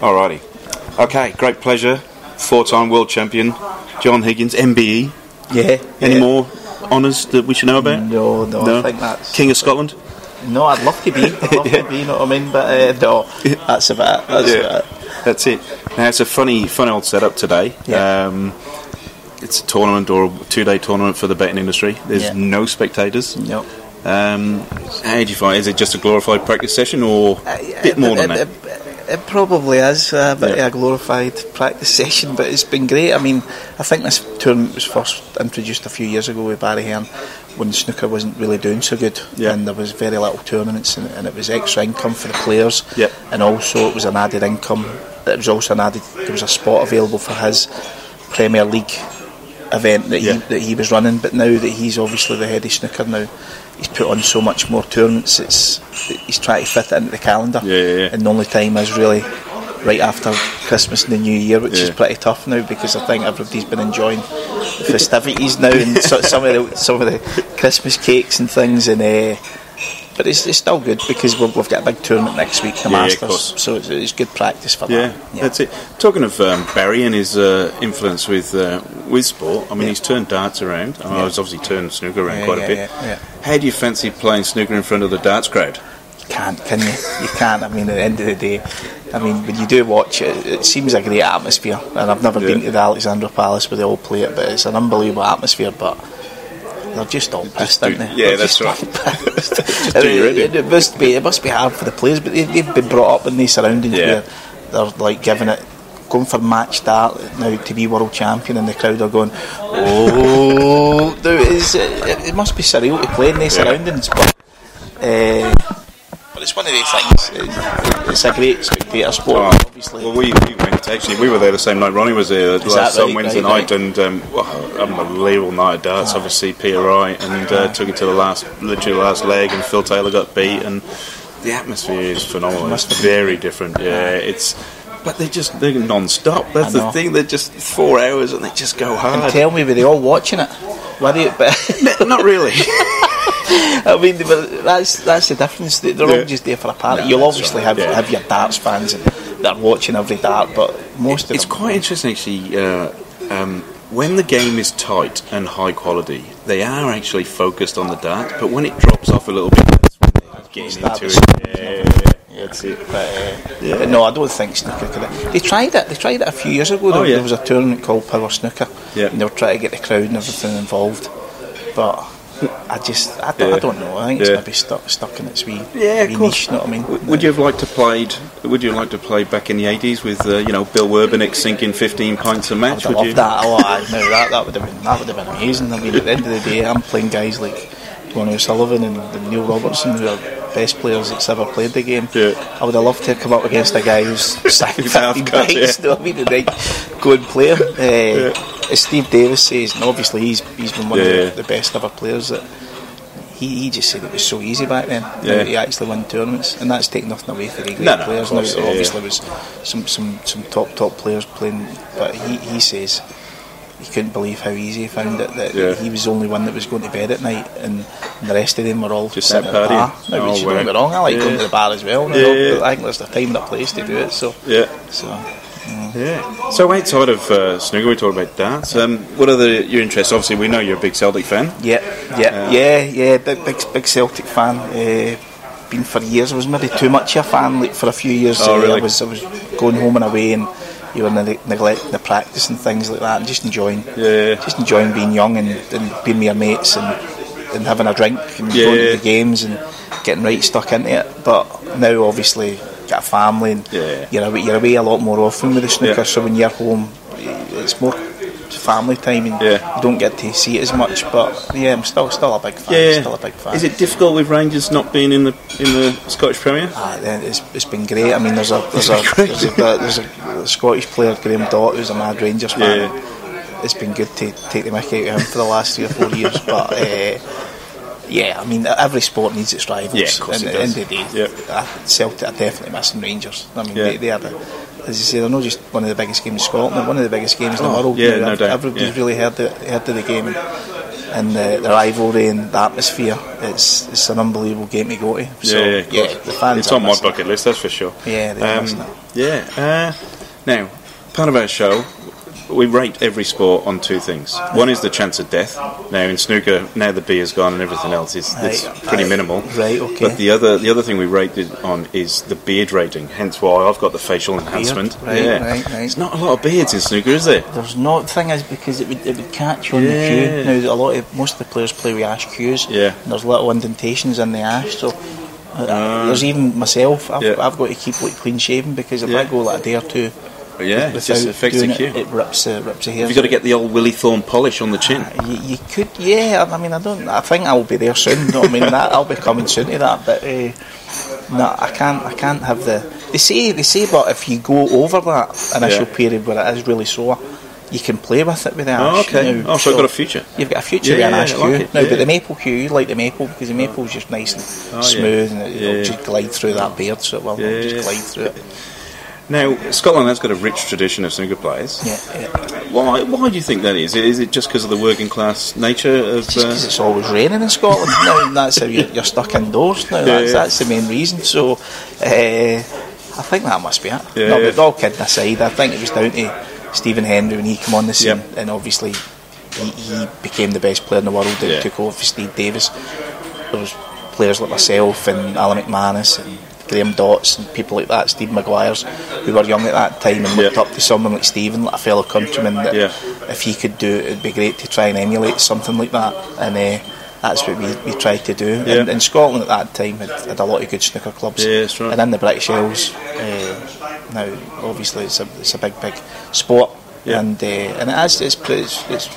Alrighty. Okay, great pleasure. Four-time world champion, John Higgins, MBE. Yeah. Any yeah. more honours that we should know about? No, no, I think that's King of Scotland. No, I'd love to be. I'd love to be. You know what I mean? But uh, no, that's about it. That's Yeah. about it. That's it. Now it's a funny, fun old setup today. Yeah. Um, it's a tournament or a two-day tournament for the betting industry. There's Yeah. no spectators. No. Um, how do you find? Is it just a glorified practice session, or a bit more than Uh, that? It, probably is a bit Yeah. of a glorified practice session, but it's been great. I mean, I think this tournament was first introduced a few years ago with Barry Hearn when snooker wasn't really doing so good, Yeah. and there was very little tournaments, and, and it was extra income for the players, Yep. and also it was an added income. It was also an added. There was a spot available for his Premier League event that Yeah. he that he was running, but now that he's obviously the head of snooker now, he's put on so much more tournaments. It's he's trying to fit it into the calendar, Yeah, yeah, yeah. and the only time is really right after Christmas and the New Year, which is pretty tough now because I think everybody's been enjoying the festivities now and so, some of the some of the Christmas cakes and things, and uh, but it's, it's still good because we've, we've got a big tournament next week, the Yeah, Masters, course. so it's, it's good practice for Yeah, that. Yeah, that's it. Talking of um, Barry and his uh, influence with uh, with sport, I mean, Yeah. he's turned darts around. I mean, Yeah. he's obviously turned snooker around Yeah, quite yeah, a bit. yeah, yeah. How do you fancy playing snooker in front of the darts crowd? You can't, can you? You can't. I mean, at the end of the day, I mean, when you do watch it, it seems a great atmosphere. And I've never Yeah. been to the Alexandra Palace where they all play it, but it's an unbelievable atmosphere. But they're just all pissed, do- aren't they? yeah, They're that's just right. Just it, it must be. It must be hard for the players, but they, they've been brought up in these surroundings Yeah. where they're like giving it. Going for match start now to be world champion, and the crowd are going, "Oh!" no, it's, it, it must be surreal to play in these Yeah. surroundings, but uh, but it's one of these things. It, it's a great Oh, obviously. Well, we, we went actually. We were there the same night. Ronnie was there Is last on? Wednesday Right, night, right. and um, well, unbelievable night of darts. Obviously, Peter Wright and uh, took it to the last, literally last leg, and Phil Taylor got beat, and the atmosphere is phenomenal. It's very different. Yeah, it's. But they just they're non-stop. That's the thing. They're just four hours, and they just go hard. And tell me, were they all watching it? Were they? But Not really. I mean, but that's that's the difference. They- They're Yeah. all just there for a party. No, You'll obviously right, have yeah. have your darts fans and that are watching every dart, but most of It's them. quite interesting, actually. Uh, um, when the game is tight and high quality, they are actually focused on the dart. But when it drops off a little bit, that's when they get Start into to it. Yeah, yeah, yeah, that's it. But, uh, but no, I don't think snooker could. They tried it. They tried it a few years ago. There, Oh, yeah. there was a tournament called Power Snooker, Yeah. and they were trying to get the crowd and everything involved. But I just, I don't, Yeah. I don't know. I think it's Yeah. maybe stuck, stuck in its wee, Yeah, wee niche. You know what I mean? W- Would you have liked to played? Would you like to play back in the eighties with uh, you know Bill Werbeniuk sinking fifteen pints a match? would Would have you? loved that. Oh, I know that. That would have been that would have been amazing. I mean, at the end of the day, I'm playing guys like Tony O'Sullivan and, and Neil Robertson, who are best players that's ever played the game. Yeah. I would have loved to come up against a guy who's second Who's half 15 pints. yeah. You know what I mean? And then go and play him. Uh, As Steve Davis says, and obviously he's he's been one Yeah. of the, the best ever players that. He, he just said it was so easy back then. Yeah. He actually won tournaments, and that's taking nothing away from the great No, no, players. course, now, yeah, obviously, was some, some, some top top players playing, but he, he says he couldn't believe how easy he found it. That Yeah. he was the only one that was going to bed at night, and, the rest of them were all Just sitting sat at the bar. No, Oh, which you don't get wrong. I like Yeah. going to the bar as well. Yeah, yeah. I think there's a time and a place to do it. So, Yeah. so Yeah. So outside of uh, snooker, we talked about darts. Um, what are the, your interests? Obviously, we know you're a big Celtic fan. yeah, yeah, yeah, yeah. Big, big, big Celtic fan. Uh, been for years. I was maybe too much a fan. Like for a few years, Oh, uh, really? I was I was going home and away and. You were ne- neglecting the practice and things like that, and just enjoying, Yeah. just enjoying being young and, and being with your mates and, and having a drink and Yeah. going to the games and getting right stuck into it. But now, obviously, got a family and Yeah. you're away, you're away a lot more often with the snooker. Yeah. So when you're home, it's more family time and Yeah. you don't get to see it as much. But yeah, I'm still still a big fan. Yeah. Still a big fan. Is it difficult with Rangers not being in the in the Scottish Premier? Ah, it's, it's been great. I mean, there's a there's a It's been there's a, there's a, a Scottish player, Graham Dott, who's a mad Rangers fan. Yeah. It's been good to take the mickey out of him for the last three or four years, but. Uh, yeah, I mean, every sport needs its rivals. Yeah, of course and it at the end does. of the day, Yep. Celtic are definitely missing Rangers. I mean, Yeah. they, they are the, as you say, they're not just one of the biggest games in Scotland, one of the biggest games in the Oh, world. yeah, no doubt, Everybody's yeah. really heard, the, heard of the game. And, and the, the rivalry and the atmosphere. It's it's an unbelievable game to go to. So yeah, yeah, yeah, the fans. It's on my bucket list, that's for sure. Yeah, Um, yeah. Uh, now, part of our show, we rate every sport on two things. One is the chance of death. Now in snooker, now the beer's gone and everything else is it's Right, pretty minimal. right, okay. But the other the other thing we rated on is the beard rating. Hence why I've got the facial enhancement. right, yeah. right, right. There's not a lot of beards in snooker, is there? There's not the thing is because it would it would catch on the Yeah. cue. Now a lot of most of the players play with ash cues. Yeah. And there's little indentations in the ash, so. uh, there's even myself. I've, Yeah. I've got to keep like clean shaven because if Yeah. I go like a day or two Yeah, it just affects the cue. it, it rips the rips the hair. You've got to get the old Willie Thorne polish on the chin. You, you could, yeah. I mean, I don't. I think I'll be there soon. I mean, that, I'll be coming soon to that. But uh, no, I can't. I can't have the. They say. They say, but if you go over that initial Yeah. period where it is really sore, you can play with it with the Oh, ash. okay. now. Oh, so I've got a future. You've got a future Yeah, with an yeah, ash cue. like Now, yeah. but the maple cue, you like the maple because the maple's just nice and Oh, yeah. smooth and it'll yeah. just glide through that beard, so it will Yeah, just yeah. glide through it. Now, Scotland has got a rich tradition of snooker players. Yeah, yeah. Why? Why do you think that is? Is it just because of the working class nature of? Uh, because it's always raining in Scotland now, that's how you're, you're stuck indoors now. That's, yeah. that's the main reason. So, uh, I think that must be it. Yeah, no, but all kidding aside, I think it was down to Stephen Hendry when he came on the scene, Yep. and obviously he, he became the best player in the world and took over for Steve Davis. There was players like myself and Alan McManus and Graham Dots and people like that, Steve Maguire's, who were young at that time and looked Yeah. up to someone like Stephen, like a fellow countryman, that Yeah. if he could do it, it'd be great to try and emulate something like that. And uh, that's what we, we tried to do. Yeah. And, and Scotland at that time had, had a lot of good snooker clubs. Yeah, right. And in the British Isles, uh, now obviously it's a, it's a big, big sport. Yeah. And uh, and it is, it's, it's, it's,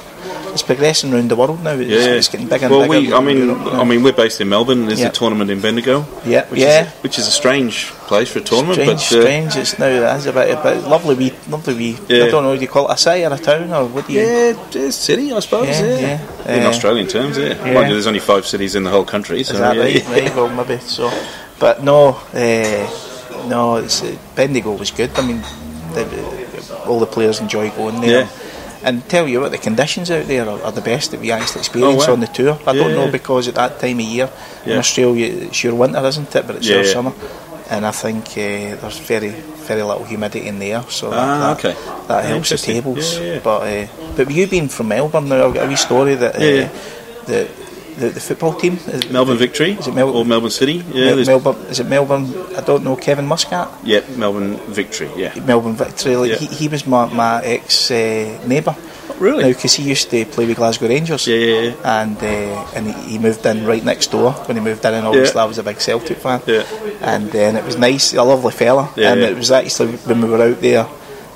it's progressing around the world now. It's, yeah, it's getting bigger and well, bigger. we, I mean. I mean, we're based in Melbourne. There's Yeah. a tournament in Bendigo. Yeah, which yeah. Is, which is a strange place for a tournament, strange, but uh, strange. It's now is a bit, a bit lovely. Wee, lovely. Wee, Yeah. I don't know. Do you call it a city or a town or what do you? yeah, a city, I suppose. Yeah, Yeah, yeah. in Uh, Australian terms, yeah. yeah. Mind you, there's only five cities in the whole country, so Is that yeah. right? Right, well, maybe so. But no, uh, no, it's, uh, Bendigo was good. I mean, the, all the players enjoy going there. Yeah. And tell you what, the conditions out there are, are the best that we actually experience Oh, wow. on the tour. I Yeah, don't know yeah. because at that time of year in Australia it's your winter, isn't it? But it's Yeah, your yeah. summer. And I think uh, there's very, very little humidity in there, so that, Ah, that, okay. that helps the tables. Yeah, yeah. But uh, but you being from Melbourne now, I've got a wee story that uh, Yeah, yeah. The, the football team is- Melbourne Victory Is it Mel- or Melbourne City? Yeah, Mel- Melbourne, is it Melbourne? I don't know. Kevin Muscat, yeah, Melbourne Victory. Yeah, Melbourne Victory. Like, Yeah. he, he was my, my ex uh, neighbour. really? Now, because he used to play with Glasgow Rangers. Yeah, yeah, yeah. And uh, and he, moved in right next door. When he moved in, and obviously Yeah. I was a big Celtic fan. Yeah. And then it was nice, a lovely fella. Yeah, and it was actually when we were out there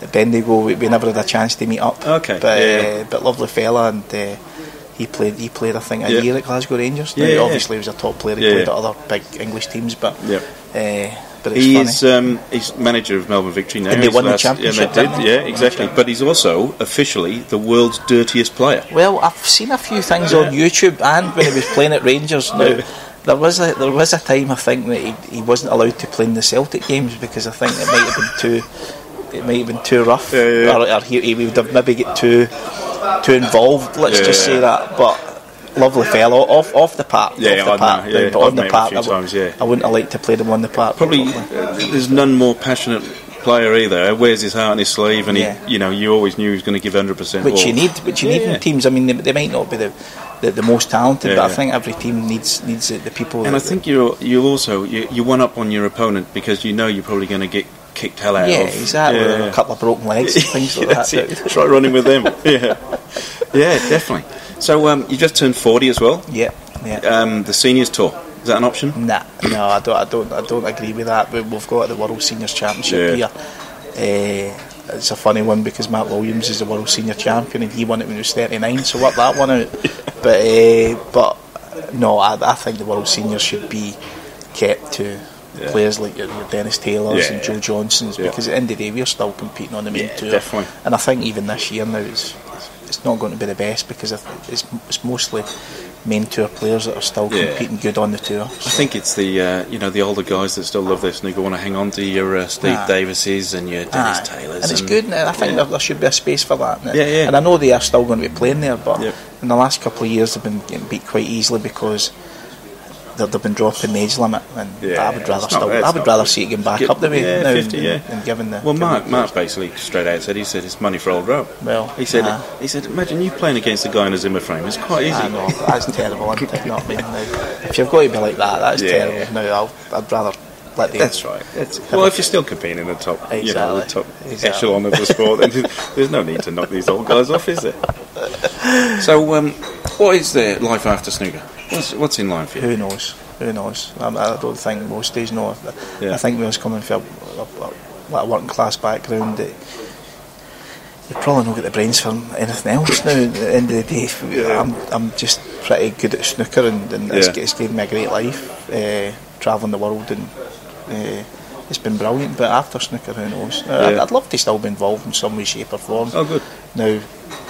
at Bendigo, we, we never had a chance to meet up. Okay, But yeah. Uh, but lovely fella, and uh, he played he played I think a Yeah. year at Glasgow Rangers. Yeah, now, yeah. obviously he was a top player. He Yeah, played yeah. at other big English teams, but. Yeah. Uh, but it's He funny. is um, he's manager of Melbourne Victory now. And they He's won the championship, Yeah, they did. Yeah, exactly. But he's also officially the world's dirtiest player. Well, I've seen a few things on YouTube and when he was playing at Rangers. Now, there was a there was a time I think that he, he wasn't allowed to play in the Celtic games because I think it might have been too it might have been too rough, Yeah, yeah. Or, or he, he would have maybe get too too involved. Let's Yeah, just say that, but. Lovely fellow, off off the park, Yeah, off the park, yeah. but on the park, I, w- times, yeah. I wouldn't have liked to play them on the park. Probably probably. uh, there's none more passionate player either. Wears his heart on his sleeve, and Yeah. he, you know, you always knew he was going to give hundred percent. which you need, which you need Yeah. in teams. I mean, they, they might not be the, the, the most talented, but I think every team needs needs the, the people. And I think you you also you, you one up on your opponent because you know you're probably going to get kicked hell out yeah, of. exactly. Yeah. A couple of broken legs and things like that. it. Try running with them. yeah, yeah, definitely. So um, you just turned forty as well. Yeah, yeah. Um, the seniors tour is that an option? Nah, no, I don't, I don't, I don't agree with that. We, we've got the World Seniors Championship Yeah. here. Uh, it's a funny one because Mark Williams is the world senior champion and he won it when he was 39, so work that one out. But uh, but no, I, I think the world seniors should be kept to Yeah. players like your, your Dennis Taylors Yeah. and Joe Johnsons because at the end of the day we're still competing on the main Yeah, tour. definitely. And I think even this year now it's it's not going to be the best because it's, it's mostly main tour players that are still Yeah. competing good on the tour. I think it's the uh, you know the older guys that still love their snooker want to hang on to your uh, Steve Ah. Davises and your Dennis Aye. Taylors, and it's good. And I think yeah. there, there should be a space for that. And, Yeah, yeah. and I know they are still going to be playing there, but Yep. in the last couple of years they've been getting beat quite easily because they've, they've been dropping the age limit. And Yeah, I would rather not- still, I would rather good. see it getting back Get- up the way yeah, now 50, than, yeah. than giving the. Well, Mark, the Mark basically straight out said he said it's money for old rope. Well, he said nah. he said imagine you playing against a guy in a Zimmer frame. It's quite easy. I know that's terrible. isn't it? You know what I mean? Now, if you've got to be like that, that's Yeah. terrible. Now I'll, I'd rather let the That's right. That's, well, if you're still competing in the top, you know, the top Exactly. Exactly. echelon of the sport, then there's no need to knock these old guys off, is there? So, um, what is the life after snooker? What's, what's in line for you? Who knows? Who knows? I, I don't think most days know. Yeah. I think we was coming from a, a, a working class background. That you probably don't get the brains for anything else now. At the end of the day, Yeah. I'm, I'm just pretty good at snooker, and, and it's, Yeah. it's given me a great life, uh, travelling the world, and uh, it's been brilliant. But after snooker, who knows? Uh, I'd, I'd love to still be involved in some way, shape, or form. Oh, good. Now,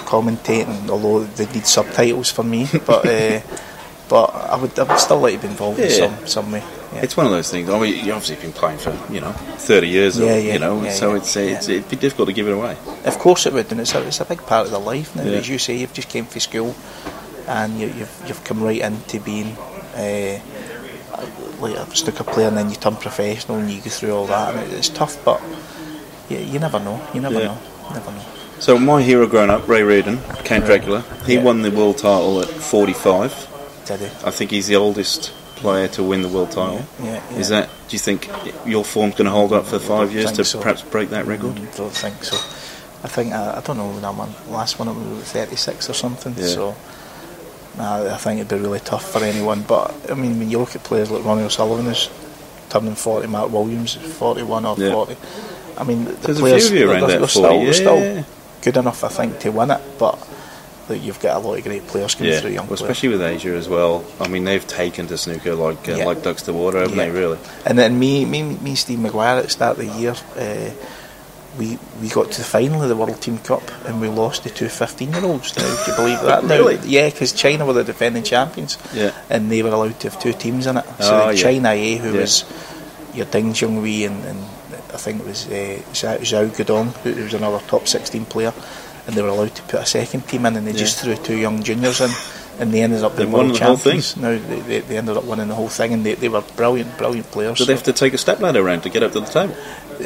commentating, although they need subtitles for me, but. Uh, but I would, I would still like to be involved in some, some way. Yeah. It's one of those things. I mean, you've obviously been playing for you know 30 years, or, Yeah, yeah, you know, yeah, so yeah, it's, it's it'd be difficult to give it away. Of course it would, and it's a, it's a big part of the life now. Yeah. As you say, you've just came from school, and you, you've you've come right into being uh, like a snooker player, and then you turn professional, and you go through all that, and it, it's tough, but you, you never know. You never Yeah. know. Never know. So my hero growing up, Ray Reardon, Count Dracula, he Yeah. won the world title at 45. He? I think he's the oldest player to win the world title. Yeah, yeah, Is that? Do you think your form's going to hold up for five years to so. perhaps break that record? I don't think so. I think I, I don't know when I won last one. It was thirty six or something. Yeah. So. Nah, I think it'd be really tough for anyone. But I mean, when you look at players like Ronnie O'Sullivan is turning forty, Mark Williams is forty one or Yeah. forty. I mean, the There's a players few of you around they're, they're 40, still, they're still good enough, I think, to win it. But like, you've got a lot of great players coming Yeah, through, young well, players. especially with Asia as well. I mean, they've taken to snooker like uh, Yeah. like ducks to water, haven't Yeah. they? Really? And then me, me, me, and Steve Maguire at the start of the year, uh, we we got to the final of the World Team Cup and we lost to two 15 year olds. Now, do you believe that? Now, Really? yeah, because China were the defending champions. Yeah. And they were allowed to have two teams in it. So Oh, the yeah. China A, who was your Ding Junhui and, and I think it was uh, Zhao, who who was another top 16 player, and they were allowed to put a second team in and they just threw two young juniors in. And they ended up being world the whole thing. champions. Now they, they, they ended up winning the whole thing, and they, they were brilliant, brilliant players. So they have to take a step ladder around to get up to the table.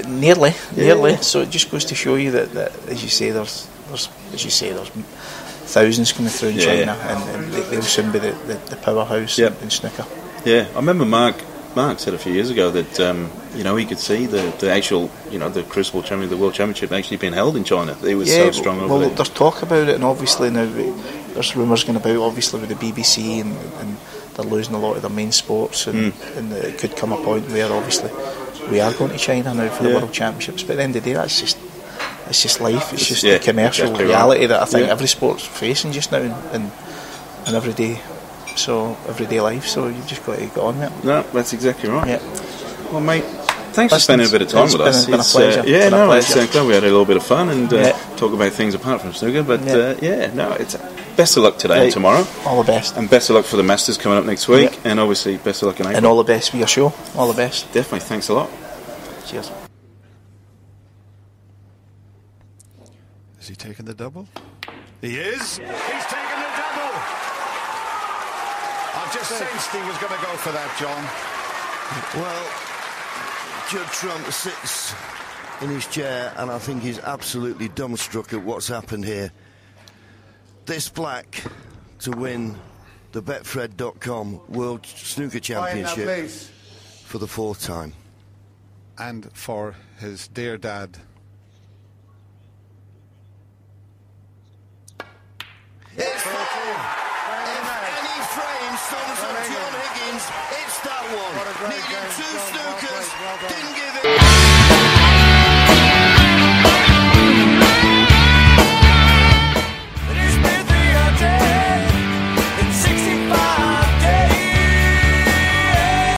Nearly, Yeah. nearly. So it just goes to show you that, that as you say, there's, there's, as you say, there's thousands coming through in Yeah. China, and, and they, they'll soon be the, the, the powerhouse Yep. in, in snooker. Yeah, I remember Mark. Mark said a few years ago that um, you know he could see the, the actual you know the Crucible Champion, the World Championship actually being held in China. It was so strong over well, there. there's talk about it, and obviously now there's rumours going about, obviously with the BBC, and, and they're losing a lot of their main sports, and, Hmm. and it could come a point where obviously we are going to China now for the World Championships. But at the end of the day, that's just it's just life. It's just yeah, the commercial exactly right. reality that I think Yeah. every sport's facing just now, and and, and everyday. So everyday life, so you just got to get on with it. No, that's exactly right. Yeah. Well, mate, thanks for spending a bit of time it's with been us. a- been a pleasure. Uh, yeah, It's a no, it's uh, glad we had a little bit of fun and uh, Yeah. talk about things apart from snooker. But Yeah. uh, yeah, no, it's best of luck today and tomorrow, All the best, and best of luck for the Masters coming up next week, Yeah. and obviously best of luck in April. and all the best for your show. All the best. Definitely, thanks a lot. Cheers. Is he taking the double? He is. He's taken the double. I just sensed he was going to go for that, John. Well, Judd Trump sits in his chair and I think he's absolutely dumbstruck at what's happened here. This black to win the Betfred.com World Snooker Championship for the fourth time. And for his dear dad. It's four. If any frame sums up John Higgins, it's that one. Needed two